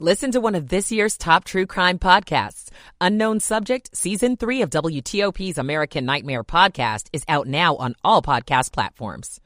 Listen to one of this year's top true crime podcasts. Unknown Subject, Season 3 of WTOP's American Nightmare podcast is out now on all podcast platforms.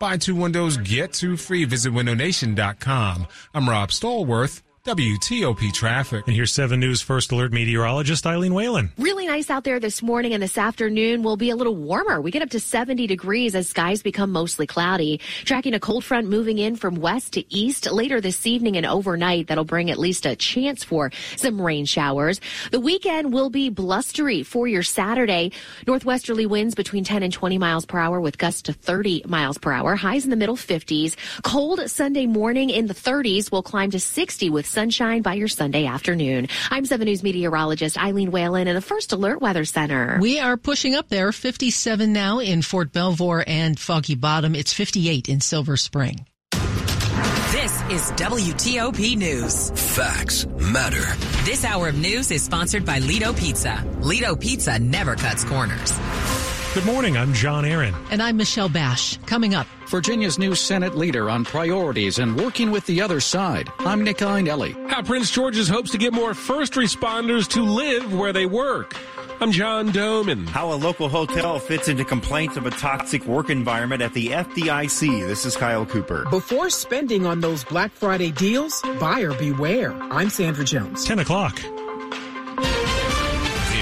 Buy two windows, get two free. Visit windownation.com. I'm Rob Stallworth. WTOP traffic. And here's 7 News First Alert meteorologist Eileen Whalen. Really nice out there this morning and this afternoon will be a little warmer. We get up to 70 degrees as skies become mostly cloudy. Tracking a cold front moving in from west to east later this evening and overnight. That'll bring at least a chance for some rain showers. The weekend will be blustery for your Saturday. Northwesterly winds between 10 and 20 miles per hour with gusts to 30 miles per hour. Highs in the middle 50s. Cold Sunday morning in the 30s will climb to 60 with sunshine by your Sunday afternoon. I'm 7 News meteorologist Eileen Whalen in the First Alert Weather Center. We are pushing up there, 57 now in Fort Belvoir and Foggy Bottom. It's 58 in Silver Spring. This is WTOP News. Facts matter. This hour of news is sponsored by Lido Pizza. Lido Pizza never cuts corners. Good morning. I'm John Aaron. And I'm Michelle Bash. Coming up. Virginia's new Senate leader on priorities and working with the other side. I'm Nick Iannelli. How Prince George's hopes to get more first responders to live where they work. I'm John Domen. How a local hotel fits into complaints of a toxic work environment at the FDIC. This is Kyle Cooper. Before spending on those Black Friday deals, buyer beware. I'm Sandra Jones. 10 o'clock.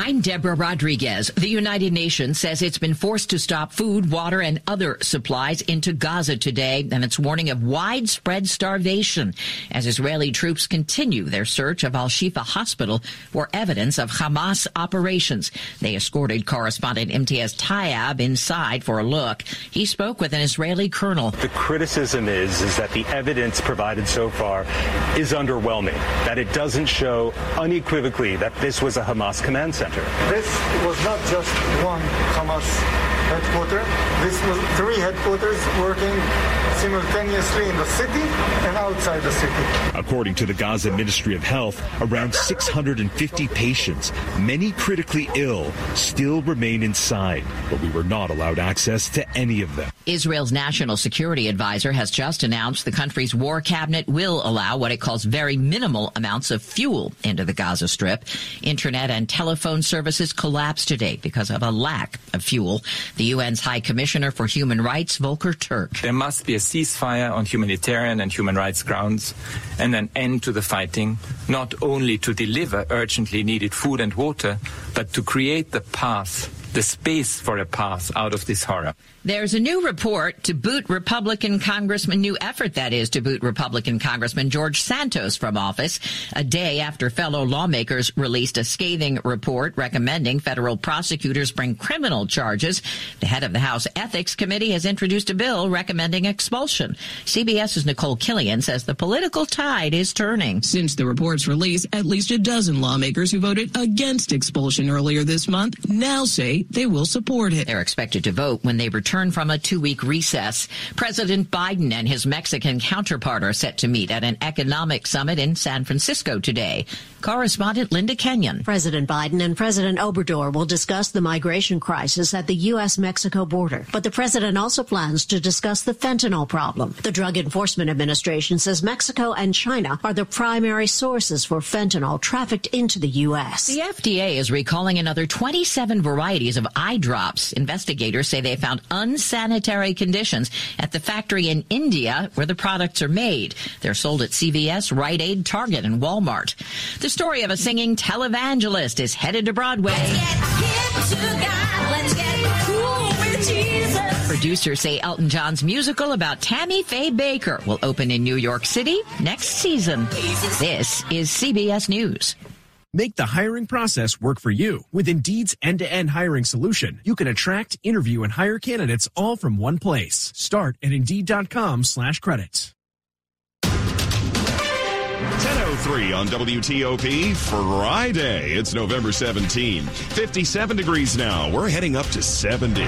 I'm Deborah Rodriguez. The United Nations says it's been forced to stop food, water, and other supplies into Gaza today, and it's warning of widespread starvation as Israeli troops continue their search of Al Shifa Hospital for evidence of Hamas operations. They escorted correspondent Imtiaz Tyab inside for a look. He spoke with an Israeli colonel. The criticism is, is that the evidence provided so far is underwhelming, that it doesn't show unequivocally that this was a Hamas command center. This was not just one Hamas headquarters. This was three headquarters working simultaneously in the city and outside the city. According to the Gaza Ministry of Health, around 650 patients, many critically ill, still remain inside, but we were not allowed access to any of them. Israel's national security advisor has just announced the country's war cabinet will allow what it calls very minimal amounts of fuel into the Gaza Strip. Internet and telephone services collapsed today because of a lack of fuel. The UN's High Commissioner for Human Rights, Volker Turk. There must be a ceasefire on humanitarian and human rights grounds and an end to the fighting, not only to deliver urgently needed food and water, but to create the path the space for a path out of this horror. There's a new report to boot Republican Congressman, new effort that is to boot Republican Congressman George Santos from office a day after fellow lawmakers released a scathing report recommending federal prosecutors bring criminal charges. The head of the House Ethics Committee has introduced a bill recommending expulsion. CBS's Nicole Killion says the political tide is turning. Since the report's release, at least a dozen lawmakers who voted against expulsion earlier this month now say they will support it. They're expected to vote when they return from a two week recess. President Biden and his Mexican counterpart are set to meet at an economic summit in San Francisco today. Correspondent Linda Kenyon. President Biden and President Obrador will discuss the migration crisis at the U.S. Mexico border. But the president also plans to discuss the fentanyl problem. The Drug Enforcement Administration says Mexico and China are the primary sources for fentanyl trafficked into the U.S. The FDA is recalling another 27 varieties of eye drops. Investigators say they found unsanitary conditions at the factory in India where the products are made. They're sold at CVS, Rite Aid, Target, and Walmart. The story of a singing televangelist is headed to Broadway. Producers say Elton John's musical about Tammy Faye Bakker will open in New York City next season. This is CBS News. Make the hiring process work for you. With Indeed's end-to-end hiring solution, you can attract, interview, and hire candidates all from one place. Start at Indeed.com slash credits. 10.03 on WTOP Friday. It's November 17. 57 degrees now. We're heading up to 70.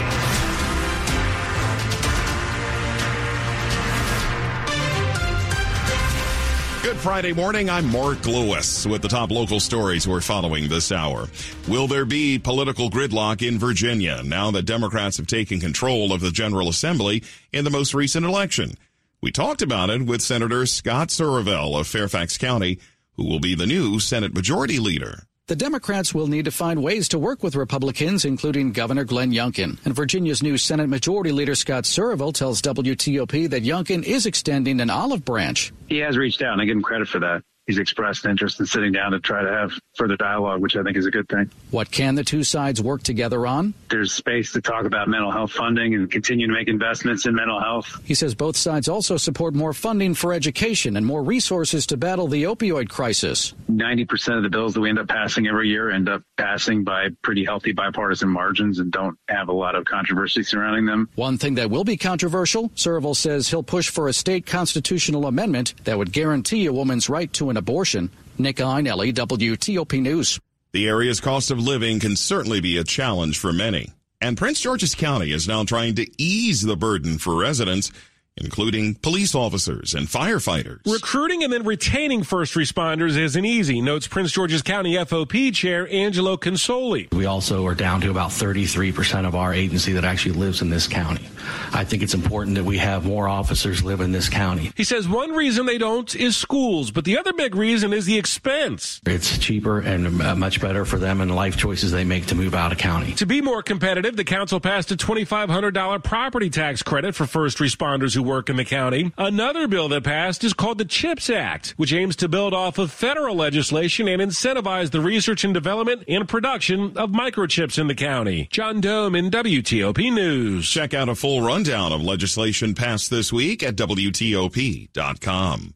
Friday morning. I'm Mark Lewis with the top local stories we're following this hour. Will there be political gridlock in Virginia now that Democrats have taken control of the General Assembly in the most recent election? We talked about it with Senator Scott Surovell of Fairfax County, who will be the new Senate Majority Leader. The Democrats will need to find ways to work with Republicans, including Governor Glenn Youngkin. And Virginia's new Senate Majority Leader Scott Surovell tells WTOP that Youngkin is extending an olive branch. He has reached out, and I give him credit for that he's expressed interest in sitting down to try to have further dialogue, which I think is a good thing. What can the two sides work together on? There's space to talk about mental health funding and continue to make investments in mental health. He says both sides also support more funding for education and more resources to battle the opioid crisis. 90% of the bills that we end up passing every year end up passing by pretty healthy bipartisan margins and don't have a lot of controversy surrounding them. One thing that will be controversial, Surovell says he'll push for a state constitutional amendment that would guarantee a woman's right to an abortion. Nick Iannelli, WTOP News. The area's cost of living can certainly be a challenge for many. And Prince George's County is now trying to ease the burden for residents including police officers and firefighters. Recruiting and then retaining first responders isn't easy, notes Prince George's County FOP Chair Angelo Consoli. We also are down to about 33% of our agency that actually lives in this county. I think it's important that we have more officers live in this county. He says one reason they don't is schools, but the other big reason is the expense. It's cheaper and uh, much better for them and the life choices they make to move out of county. To be more competitive, the council passed a $2,500 property tax credit for first responders who work in the county. Another bill that passed is called the CHIPS Act, which aims to build off of federal legislation and incentivize the research and development and production of microchips in the county. John Domen WTOP News. Check out a full rundown of legislation passed this week at WTOP.com.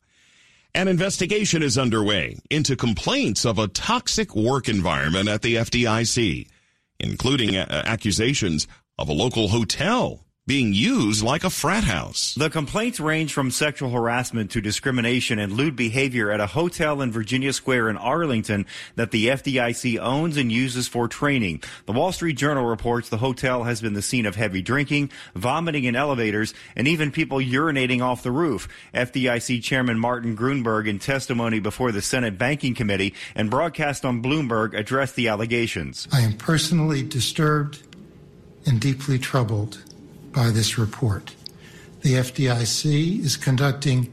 An investigation is underway into complaints of a toxic work environment at the FDIC, including a- accusations of a local hotel being used like a frat house. The complaints range from sexual harassment to discrimination and lewd behavior at a hotel in Virginia Square in Arlington that the FDIC owns and uses for training. The Wall Street Journal reports the hotel has been the scene of heavy drinking, vomiting in elevators, and even people urinating off the roof. FDIC Chairman Martin Gruenberg, in testimony before the Senate Banking Committee and broadcast on Bloomberg addressed the allegations. I am personally disturbed and deeply troubled by this report. The FDIC is conducting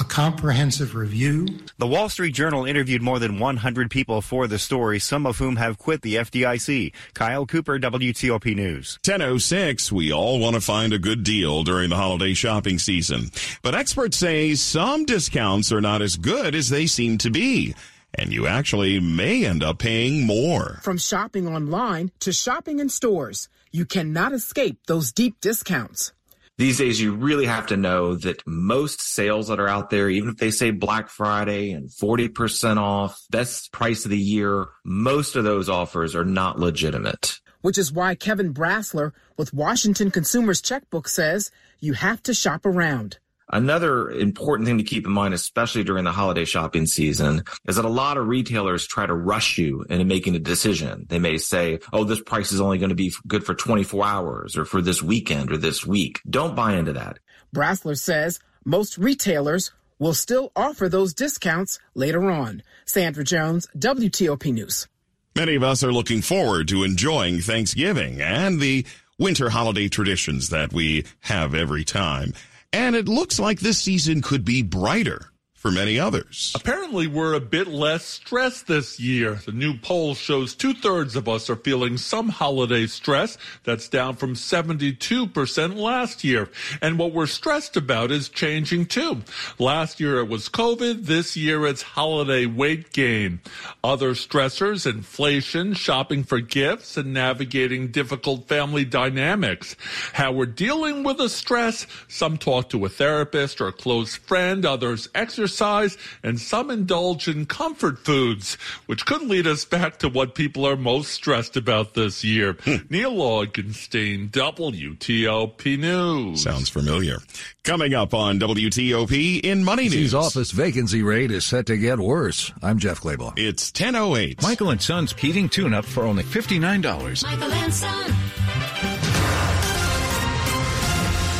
a comprehensive review. The Wall Street Journal interviewed more than 100 people for the story, some of whom have quit the FDIC. Kyle Cooper, WTOP News. 1006, we all want to find a good deal during the holiday shopping season. But experts say some discounts are not as good as they seem to be. And you actually may end up paying more. From shopping online to shopping in stores. You cannot escape those deep discounts. These days, you really have to know that most sales that are out there, even if they say Black Friday and 40% off, best price of the year, most of those offers are not legitimate. Which is why Kevin Brasler with Washington Consumers Checkbook says you have to shop around. Another important thing to keep in mind, especially during the holiday shopping season, is that a lot of retailers try to rush you into making a decision. They may say, oh, this price is only going to be good for 24 hours or for this weekend or this week. Don't buy into that. Brasler says most retailers will still offer those discounts later on. Sandra Jones, WTOP News. Many of us are looking forward to enjoying Thanksgiving and the winter holiday traditions that we have every time. And it looks like this season could be brighter for many others. Apparently, we're a bit less stressed this year. The new poll shows two thirds of us are feeling some holiday stress. That's down from 72% last year. And what we're stressed about is changing too. Last year it was COVID. This year it's holiday weight gain. Other stressors, inflation, shopping for gifts, and navigating difficult family dynamics. How we're dealing with the stress, some talk to a therapist or a close friend, others exercise exercise, and some indulge in comfort foods, which could lead us back to what people are most stressed about this year. Hmm. Neil Augenstein, WTOP News. Sounds familiar. Coming up on WTOP in Money News. office vacancy rate is set to get worse. I'm Jeff Clabaugh. It's 1008. Michael and Son's heating tune-up for only $59. Michael and Son.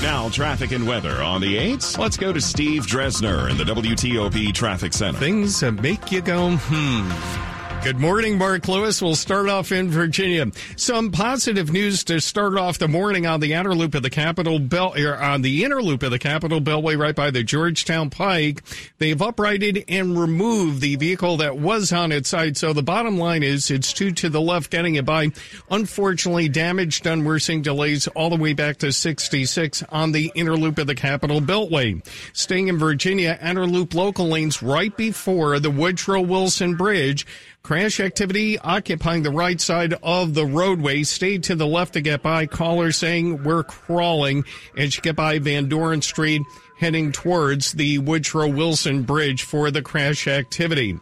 Now, traffic and weather on the 8s. Let's go to Steve Dresner in the WTOP Traffic Center. Things that make you go, hmm. Good morning, Mark Lewis. We'll start off in Virginia. Some positive news to start off the morning on the outer loop of the Capitol Belt, er, on the inner loop of the Capitol Beltway right by the Georgetown Pike. They've uprighted and removed the vehicle that was on its side. So the bottom line is it's two to the left getting it by. Unfortunately, damage done. We're seeing delays all the way back to 66 on the inner loop of the Capitol Beltway. Staying in Virginia, outer loop local lanes right before the Woodrow Wilson Bridge. Crash activity occupying the right side of the roadway. Stay to the left to get by. Caller saying we're crawling as you get by Van Dorn Street heading towards the Woodrow Wilson Bridge for the crash activity.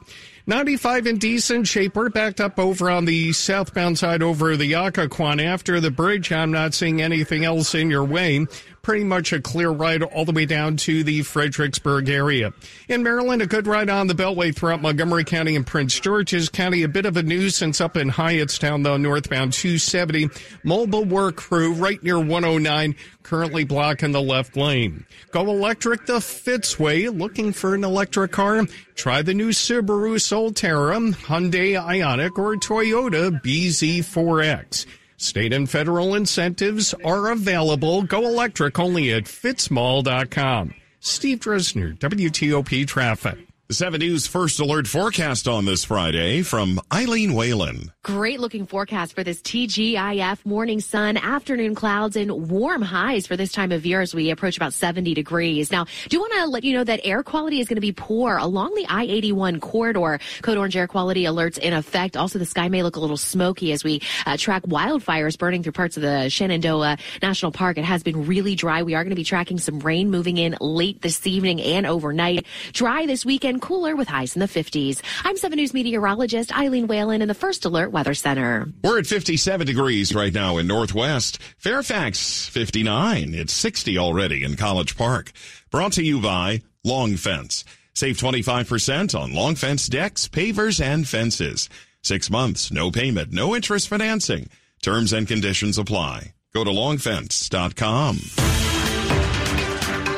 95 in decent shape. We're backed up over on the southbound side over the Occoquan. After the bridge, I'm not seeing anything else in your way pretty much a clear ride all the way down to the Fredericksburg area. In Maryland, a good ride on the Beltway throughout Montgomery County and Prince George's County. A bit of a nuisance up in Hyattstown, though, northbound 270. Mobile work crew right near 109 currently blocking the left lane. Go electric the Fitzway. Looking for an electric car? Try the new Subaru Solterra, Hyundai Ioniq, or Toyota BZ4X. State and federal incentives are available. Go electric only at fitzmall.com. Steve Dresner, WTOP Traffic. The 7 News First Alert forecast on this Friday from Eileen Whalen. Great looking forecast for this TGIF morning sun, afternoon clouds, and warm highs for this time of year as we approach about 70 degrees. Now, do want to let you know that air quality is going to be poor along the I 81 corridor. Code orange air quality alerts in effect. Also, the sky may look a little smoky as we uh, track wildfires burning through parts of the Shenandoah National Park. It has been really dry. We are going to be tracking some rain moving in late this evening and overnight. Dry this weekend and cooler with highs in the 50s. I'm 7 News meteorologist Eileen Whalen in the First Alert Weather Center. We're at 57 degrees right now in Northwest. Fairfax, 59. It's 60 already in College Park. Brought to you by Long Fence. Save 25% on long fence decks, pavers, and fences. Six months, no payment, no interest financing. Terms and conditions apply. Go to longfence.com.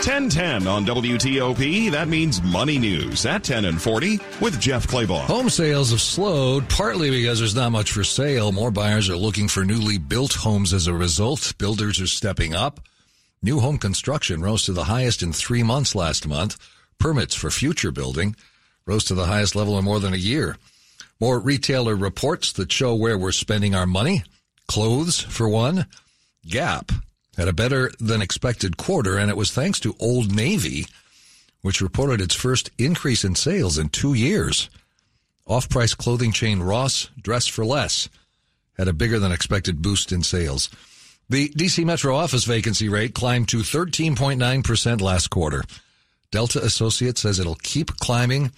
1010 on WTOP. That means money news at 10 and 40 with Jeff Clabaugh. Home sales have slowed, partly because there's not much for sale. More buyers are looking for newly built homes as a result. Builders are stepping up. New home construction rose to the highest in three months last month. Permits for future building rose to the highest level in more than a year. More retailer reports that show where we're spending our money. Clothes, for one. Gap had a better than expected quarter, and it was thanks to Old Navy, which reported its first increase in sales in two years. Off price clothing chain Ross, Dress for Less, had a bigger than expected boost in sales. The DC Metro office vacancy rate climbed to 13.9% last quarter. Delta Associates says it'll keep climbing,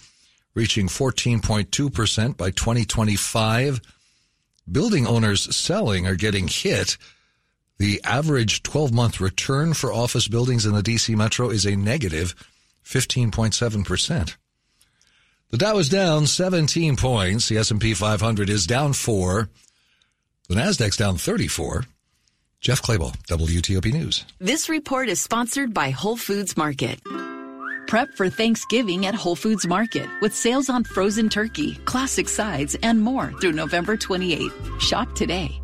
reaching 14.2% by 2025. Building owners selling are getting hit the average 12 month return for office buildings in the DC metro is a negative 15.7%. The Dow is down 17 points. The S&P 500 is down 4. The Nasdaq's down 34. Jeff Clabaugh, WTOP News. This report is sponsored by Whole Foods Market. Prep for Thanksgiving at Whole Foods Market with sales on frozen turkey, classic sides, and more through November 28. Shop today.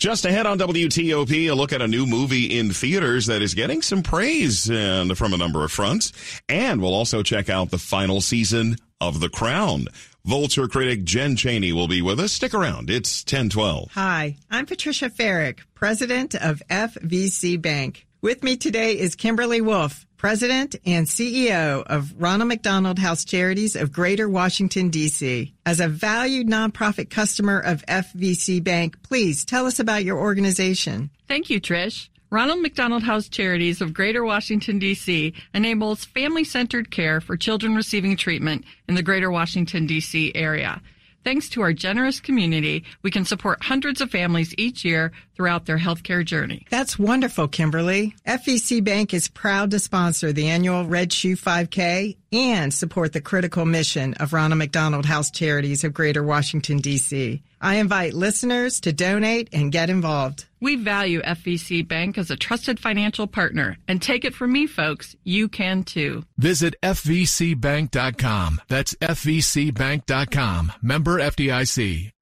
Just ahead on WTOP, a look at a new movie in theaters that is getting some praise and from a number of fronts. And we'll also check out the final season of The Crown. Vulture critic Jen Chaney will be with us. Stick around. It's 1012. Hi, I'm Patricia Ferrick, president of FVC Bank. With me today is Kimberly Wolf, President and CEO of Ronald McDonald House Charities of Greater Washington, D.C. As a valued nonprofit customer of FVC Bank, please tell us about your organization. Thank you, Trish. Ronald McDonald House Charities of Greater Washington, D.C. enables family centered care for children receiving treatment in the Greater Washington, D.C. area. Thanks to our generous community, we can support hundreds of families each year throughout their healthcare journey. That's wonderful, Kimberly. FVC Bank is proud to sponsor the annual Red Shoe 5K and support the critical mission of Ronald McDonald House Charities of Greater Washington, D.C. I invite listeners to donate and get involved. We value FVC Bank as a trusted financial partner. And take it from me, folks, you can too. Visit FVCbank.com. That's FVCbank.com. Member FDIC.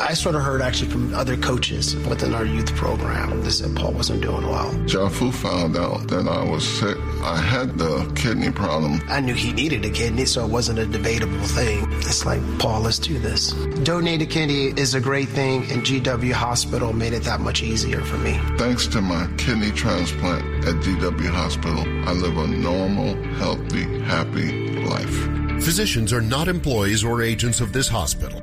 I sort of heard actually from other coaches within our youth program that said Paul wasn't doing well. Jafu found out that I was sick. I had the kidney problem. I knew he needed a kidney, so it wasn't a debatable thing. It's like, Paul, let's do this. Donated kidney is a great thing, and GW Hospital made it that much easier for me. Thanks to my kidney transplant at GW Hospital, I live a normal, healthy, happy life. Physicians are not employees or agents of this hospital.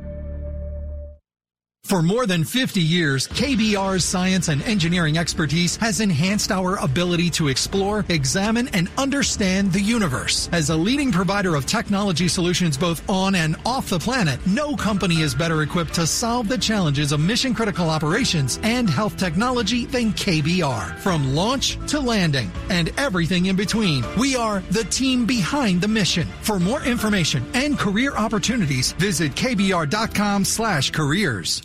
For more than 50 years, KBR's science and engineering expertise has enhanced our ability to explore, examine, and understand the universe. As a leading provider of technology solutions both on and off the planet, no company is better equipped to solve the challenges of mission critical operations and health technology than KBR. From launch to landing and everything in between, we are the team behind the mission. For more information and career opportunities, visit kbr.com slash careers.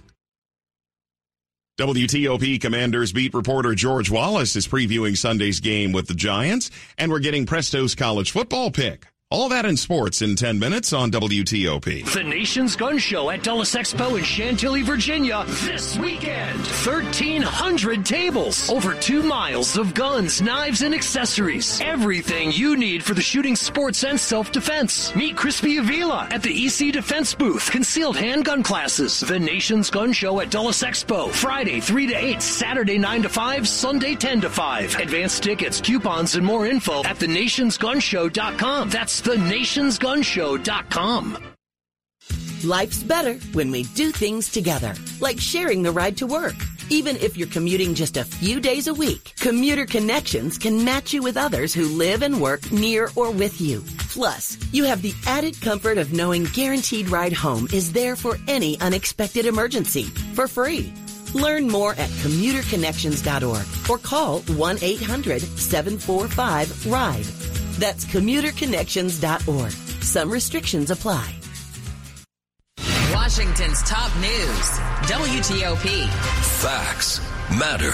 WTOP Commanders beat reporter George Wallace is previewing Sunday's game with the Giants, and we're getting Presto's college football pick. All that in sports in 10 minutes on WTOP. The Nation's Gun Show at Dulles Expo in Chantilly, Virginia this weekend. 1,300 tables, over two miles of guns, knives, and accessories. Everything you need for the shooting sports and self-defense. Meet Crispy Avila at the EC Defense booth. Concealed handgun classes. The Nation's Gun Show at Dulles Expo. Friday 3 to 8, Saturday 9 to 5, Sunday 10 to 5. Advanced tickets, coupons, and more info at thenationsgunshow.com. That's thenationsgunshow.com. Life's better when we do things together, like sharing the ride to work. Even if you're commuting just a few days a week, Commuter Connections can match you with others who live and work near or with you. Plus, you have the added comfort of knowing Guaranteed Ride Home is there for any unexpected emergency for free. Learn more at commuterconnections.org or call 1-800-745-RIDE. That's commuterconnections.org. Some restrictions apply. Washington's top news, WTOP. Facts matter.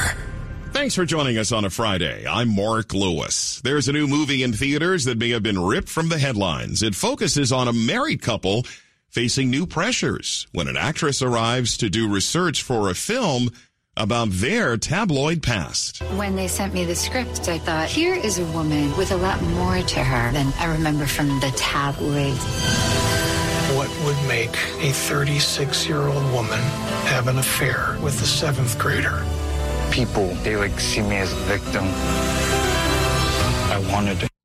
Thanks for joining us on a Friday. I'm Mark Lewis. There's a new movie in theaters that may have been ripped from the headlines. It focuses on a married couple facing new pressures when an actress arrives to do research for a film about their tabloid past. When they sent me the script, I thought, here is a woman with a lot more to her than I remember from the tabloids. What would make a 36 year old woman have an affair with a seventh grader? People, they like see me as a victim. I wanted to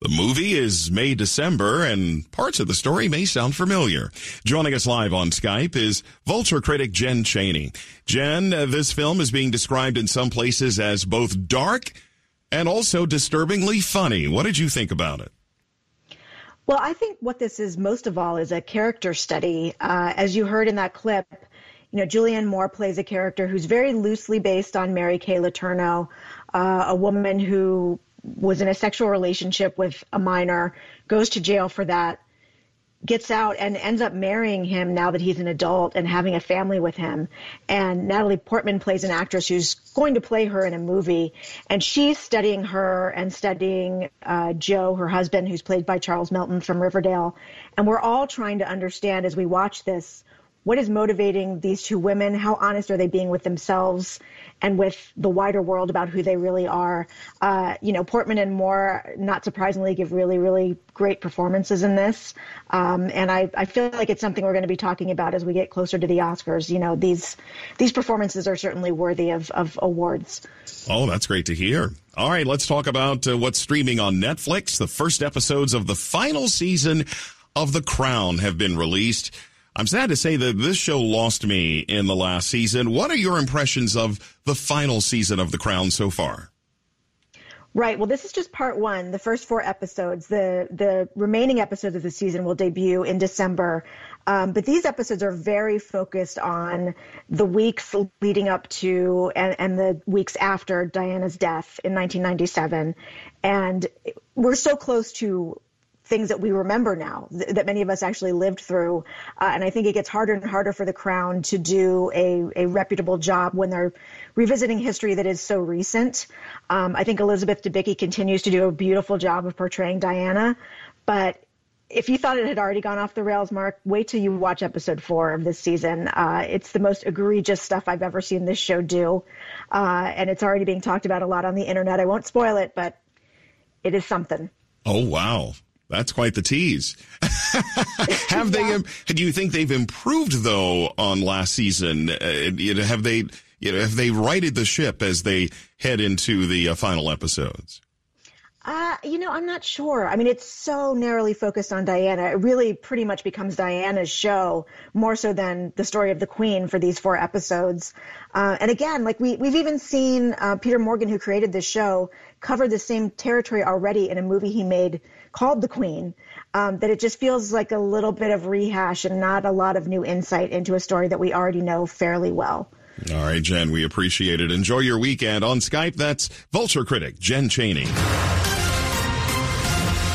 the movie is May December, and parts of the story may sound familiar. Joining us live on Skype is Vulture critic Jen Chaney. Jen, uh, this film is being described in some places as both dark and also disturbingly funny. What did you think about it? Well, I think what this is most of all is a character study. Uh, as you heard in that clip, you know, Julianne Moore plays a character who's very loosely based on Mary Kay Letourneau, uh, a woman who was in a sexual relationship with a minor, goes to jail for that, gets out and ends up marrying him now that he's an adult and having a family with him. And Natalie Portman plays an actress who's going to play her in a movie. And she's studying her and studying uh, Joe, her husband, who's played by Charles Melton from Riverdale. And we're all trying to understand as we watch this what is motivating these two women? How honest are they being with themselves? and with the wider world about who they really are. Uh, you know, Portman and Moore, not surprisingly, give really, really great performances in this. Um, and I, I feel like it's something we're going to be talking about as we get closer to the Oscars. You know, these these performances are certainly worthy of, of awards. Oh, that's great to hear. All right, let's talk about uh, what's streaming on Netflix. The first episodes of the final season of The Crown have been released. I'm sad to say that this show lost me in the last season. What are your impressions of the final season of The Crown so far? Right. Well, this is just part one, the first four episodes. The the remaining episodes of the season will debut in December. Um, but these episodes are very focused on the weeks leading up to and, and the weeks after Diana's death in 1997. And we're so close to things that we remember now th- that many of us actually lived through. Uh, and I think it gets harder and harder for the Crown to do a, a reputable job when they're revisiting history that is so recent. Um, I think Elizabeth Debicki continues to do a beautiful job of portraying Diana, but if you thought it had already gone off the rails, Mark, wait till you watch episode four of this season. Uh, it's the most egregious stuff I've ever seen this show do, uh, and it's already being talked about a lot on the internet. I won't spoil it, but it is something. Oh wow, that's quite the tease. have yeah. they? Do you think they've improved though on last season? Uh, have they? You know, have they righted the ship as they head into the uh, final episodes? Uh, you know, I'm not sure. I mean, it's so narrowly focused on Diana. It really pretty much becomes Diana's show more so than the story of the Queen for these four episodes. Uh, and again, like we, we've even seen uh, Peter Morgan, who created this show, cover the same territory already in a movie he made called The Queen. Um, that it just feels like a little bit of rehash and not a lot of new insight into a story that we already know fairly well. All right, Jen, we appreciate it. Enjoy your weekend on Skype. That's Vulture critic Jen Chaney.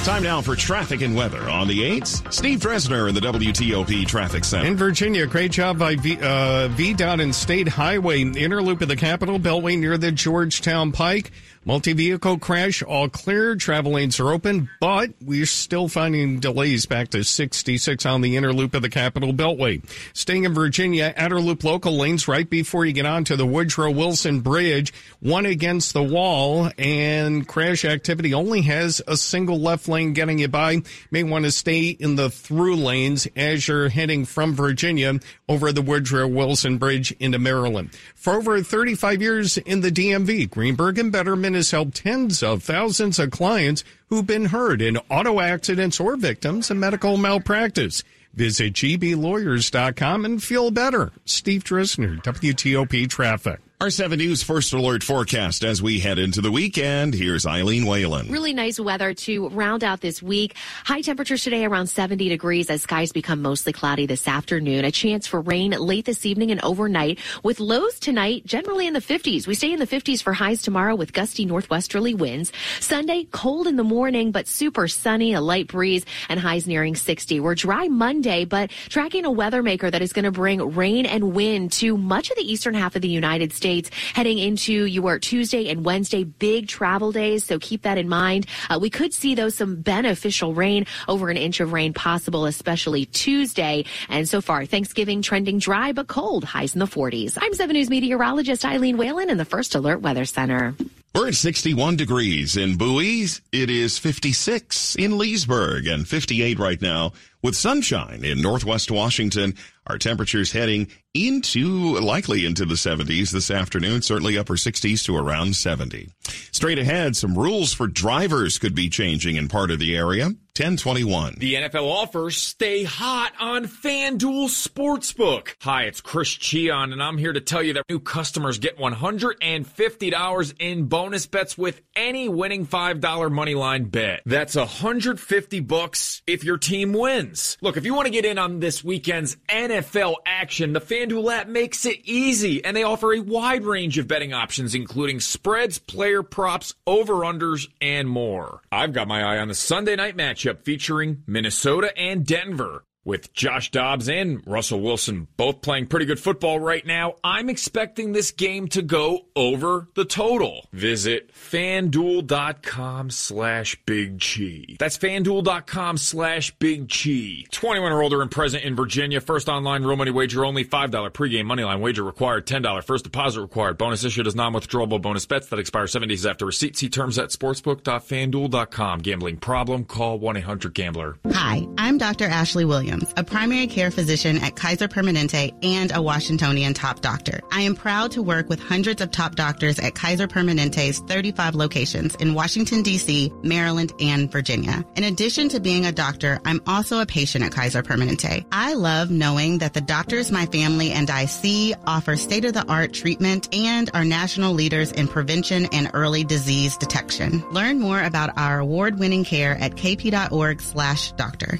Time now for traffic and weather on the 8s. Steve Dresner in the WTOP Traffic Center. In Virginia, great job by v, uh, VDOT and State Highway, inner loop of the Capitol, Beltway near the Georgetown Pike. Multi-vehicle crash, all clear. Travel lanes are open, but we're still finding delays back to 66 on the inner loop of the Capitol Beltway. Staying in Virginia, outer loop local lanes right before you get onto the Woodrow Wilson Bridge, one against the wall, and crash activity only has a single left lane getting you by. May want to stay in the through lanes as you're heading from Virginia over the Woodrow Wilson Bridge into Maryland. For over 35 years in the DMV, Greenberg and Bederman has helped tens of thousands of clients who've been hurt in auto accidents or victims of medical malpractice. Visit gblawyers.com and feel better. Steve Dresner, WTOP Traffic. Our 7 News First Alert forecast as we head into the weekend. Here's Eileen Whalen. Really nice weather to round out this week. High temperatures today around 70 degrees as skies become mostly cloudy this afternoon. A chance for rain late this evening and overnight with lows tonight generally in the 50s. We stay in the 50s for highs tomorrow with gusty northwesterly winds. Sunday, cold in the morning, but super sunny, a light breeze and highs nearing 60. We're dry Monday, but tracking a weather maker that is going to bring rain and wind to much of the eastern half of the United States States heading into your Tuesday and Wednesday big travel days. So keep that in mind. Uh, we could see though some beneficial rain over an inch of rain possible, especially Tuesday. And so far, Thanksgiving trending dry but cold, highs in the 40s. I'm 7 News meteorologist Eileen Whalen in the First Alert Weather Center. We're at 61 degrees in Bowie. It is 56 in Leesburg and 58 right now with sunshine in Northwest Washington. Our temperatures heading into likely into the 70s this afternoon, certainly upper 60s to around 70. Straight ahead, some rules for drivers could be changing in part of the area. 1021. The NFL offers stay hot on FanDuel Sportsbook. Hi, it's Chris Cheon, and I'm here to tell you that new customers get $150 in bonus bets with any winning $5 moneyline bet. That's 150 bucks if your team wins. Look, if you want to get in on this weekend's NFL action, the FanDuel app makes it easy, and they offer a wide range of betting options, including spreads, player props, over-unders, and more. I've got my eye on the Sunday night match matchup featuring Minnesota and Denver. With Josh Dobbs and Russell Wilson both playing pretty good football right now, I'm expecting this game to go over the total. Visit fanduel.com slash big chi. That's fanduel.com slash big chi. 21 or older and present in Virginia. First online real money wager only $5 pregame moneyline wager required $10. First deposit required. Bonus issued as non-withdrawable bonus bets that expire seven days after receipt. See terms at sportsbook.fanduel.com. Gambling problem? Call 1-800-GAMBLER. Hi, I'm Dr. Ashley Williams Williams, a primary care physician at Kaiser Permanente and a Washingtonian top doctor. I am proud to work with hundreds of top doctors at Kaiser Permanente's 35 locations in Washington, D.C., Maryland, and Virginia. In addition to being a doctor, I'm also a patient at Kaiser Permanente. I love knowing that the doctors my family and I see offer state-of-the-art treatment and are national leaders in prevention and early disease detection. Learn more about our award-winning care at kp.org slash doctor.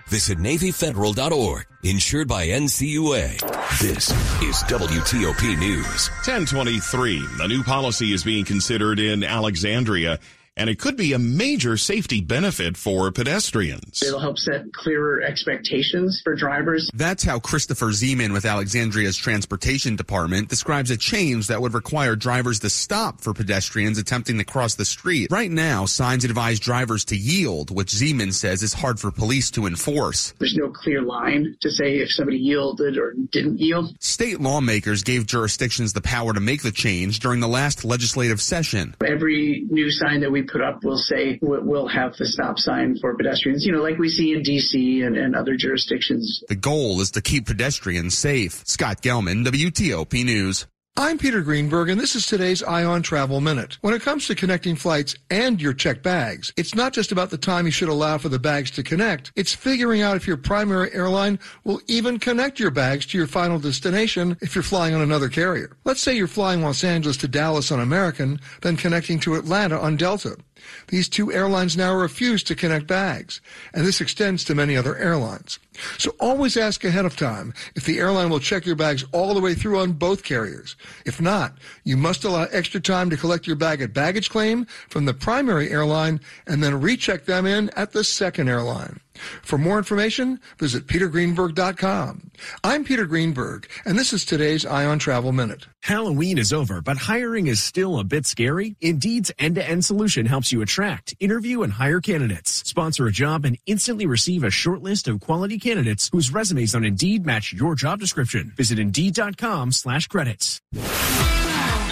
Visit NavyFederal.org. Insured by NCUA. This is WTOP News. 1023. A new policy is being considered in Alexandria and it could be a major safety benefit for pedestrians. It'll help set clearer expectations for drivers. That's how Christopher Ziemann with Alexandria's Transportation Department describes a change that would require drivers to stop for pedestrians attempting to cross the street. Right now, signs advise drivers to yield, which Zeman says is hard for police to enforce. There's no clear line to say if somebody yielded or didn't yield. State lawmakers gave jurisdictions the power to make the change during the last legislative session. Every new sign that we put up will say we'll have the stop sign for pedestrians, you know, like we see in DC and, and other jurisdictions. The goal is to keep pedestrians safe. Scott Gelman, WTOP News. I'm Peter Greenberg, and this is today's Ion Travel Minute. When it comes to connecting flights and your checked bags, it's not just about the time you should allow for the bags to connect. It's figuring out if your primary airline will even connect your bags to your final destination if you're flying on another carrier. Let's say you're flying Los Angeles to Dallas on American, then connecting to Atlanta on Delta. These two airlines now refuse to connect bags, and this extends to many other airlines. So always ask ahead of time if the airline will check your bags all the way through on both carriers. If not, you must allow extra time to collect your bag at baggage claim from the primary airline and then recheck them in at the second airline. For more information, visit petergreenberg.com. I'm Peter Greenberg, and this is today's Ion Travel Minute. Halloween is over, but hiring is still a bit scary. Indeed's end-to-end solution helps you attract, interview, and hire candidates. Sponsor a job and instantly receive a short list of quality candidates whose resumes on Indeed match your job description. Visit Indeed.com slash credits.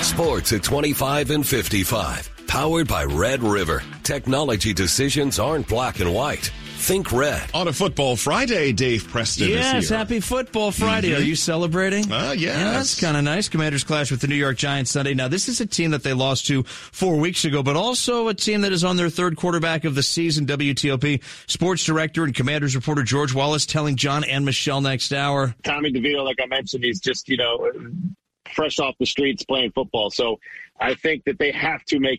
Sports at 25 and 55. Powered by Red River. Technology decisions aren't black and white. Think red. On a football Friday, Dave Preston yes, happy football Friday. Mm-hmm. Are you celebrating? Uh, yes. Yeah, that's kind of nice. Commanders clash with the New York Giants Sunday. Now, this is a team that they lost to four weeks ago, but also a team that is on their third quarterback of the season. WTOP sports director and Commanders reporter George Wallace telling John and Michelle next hour. Tommy DeVito, like I mentioned, he's just, you know, fresh off the streets playing football. So I think that they have to make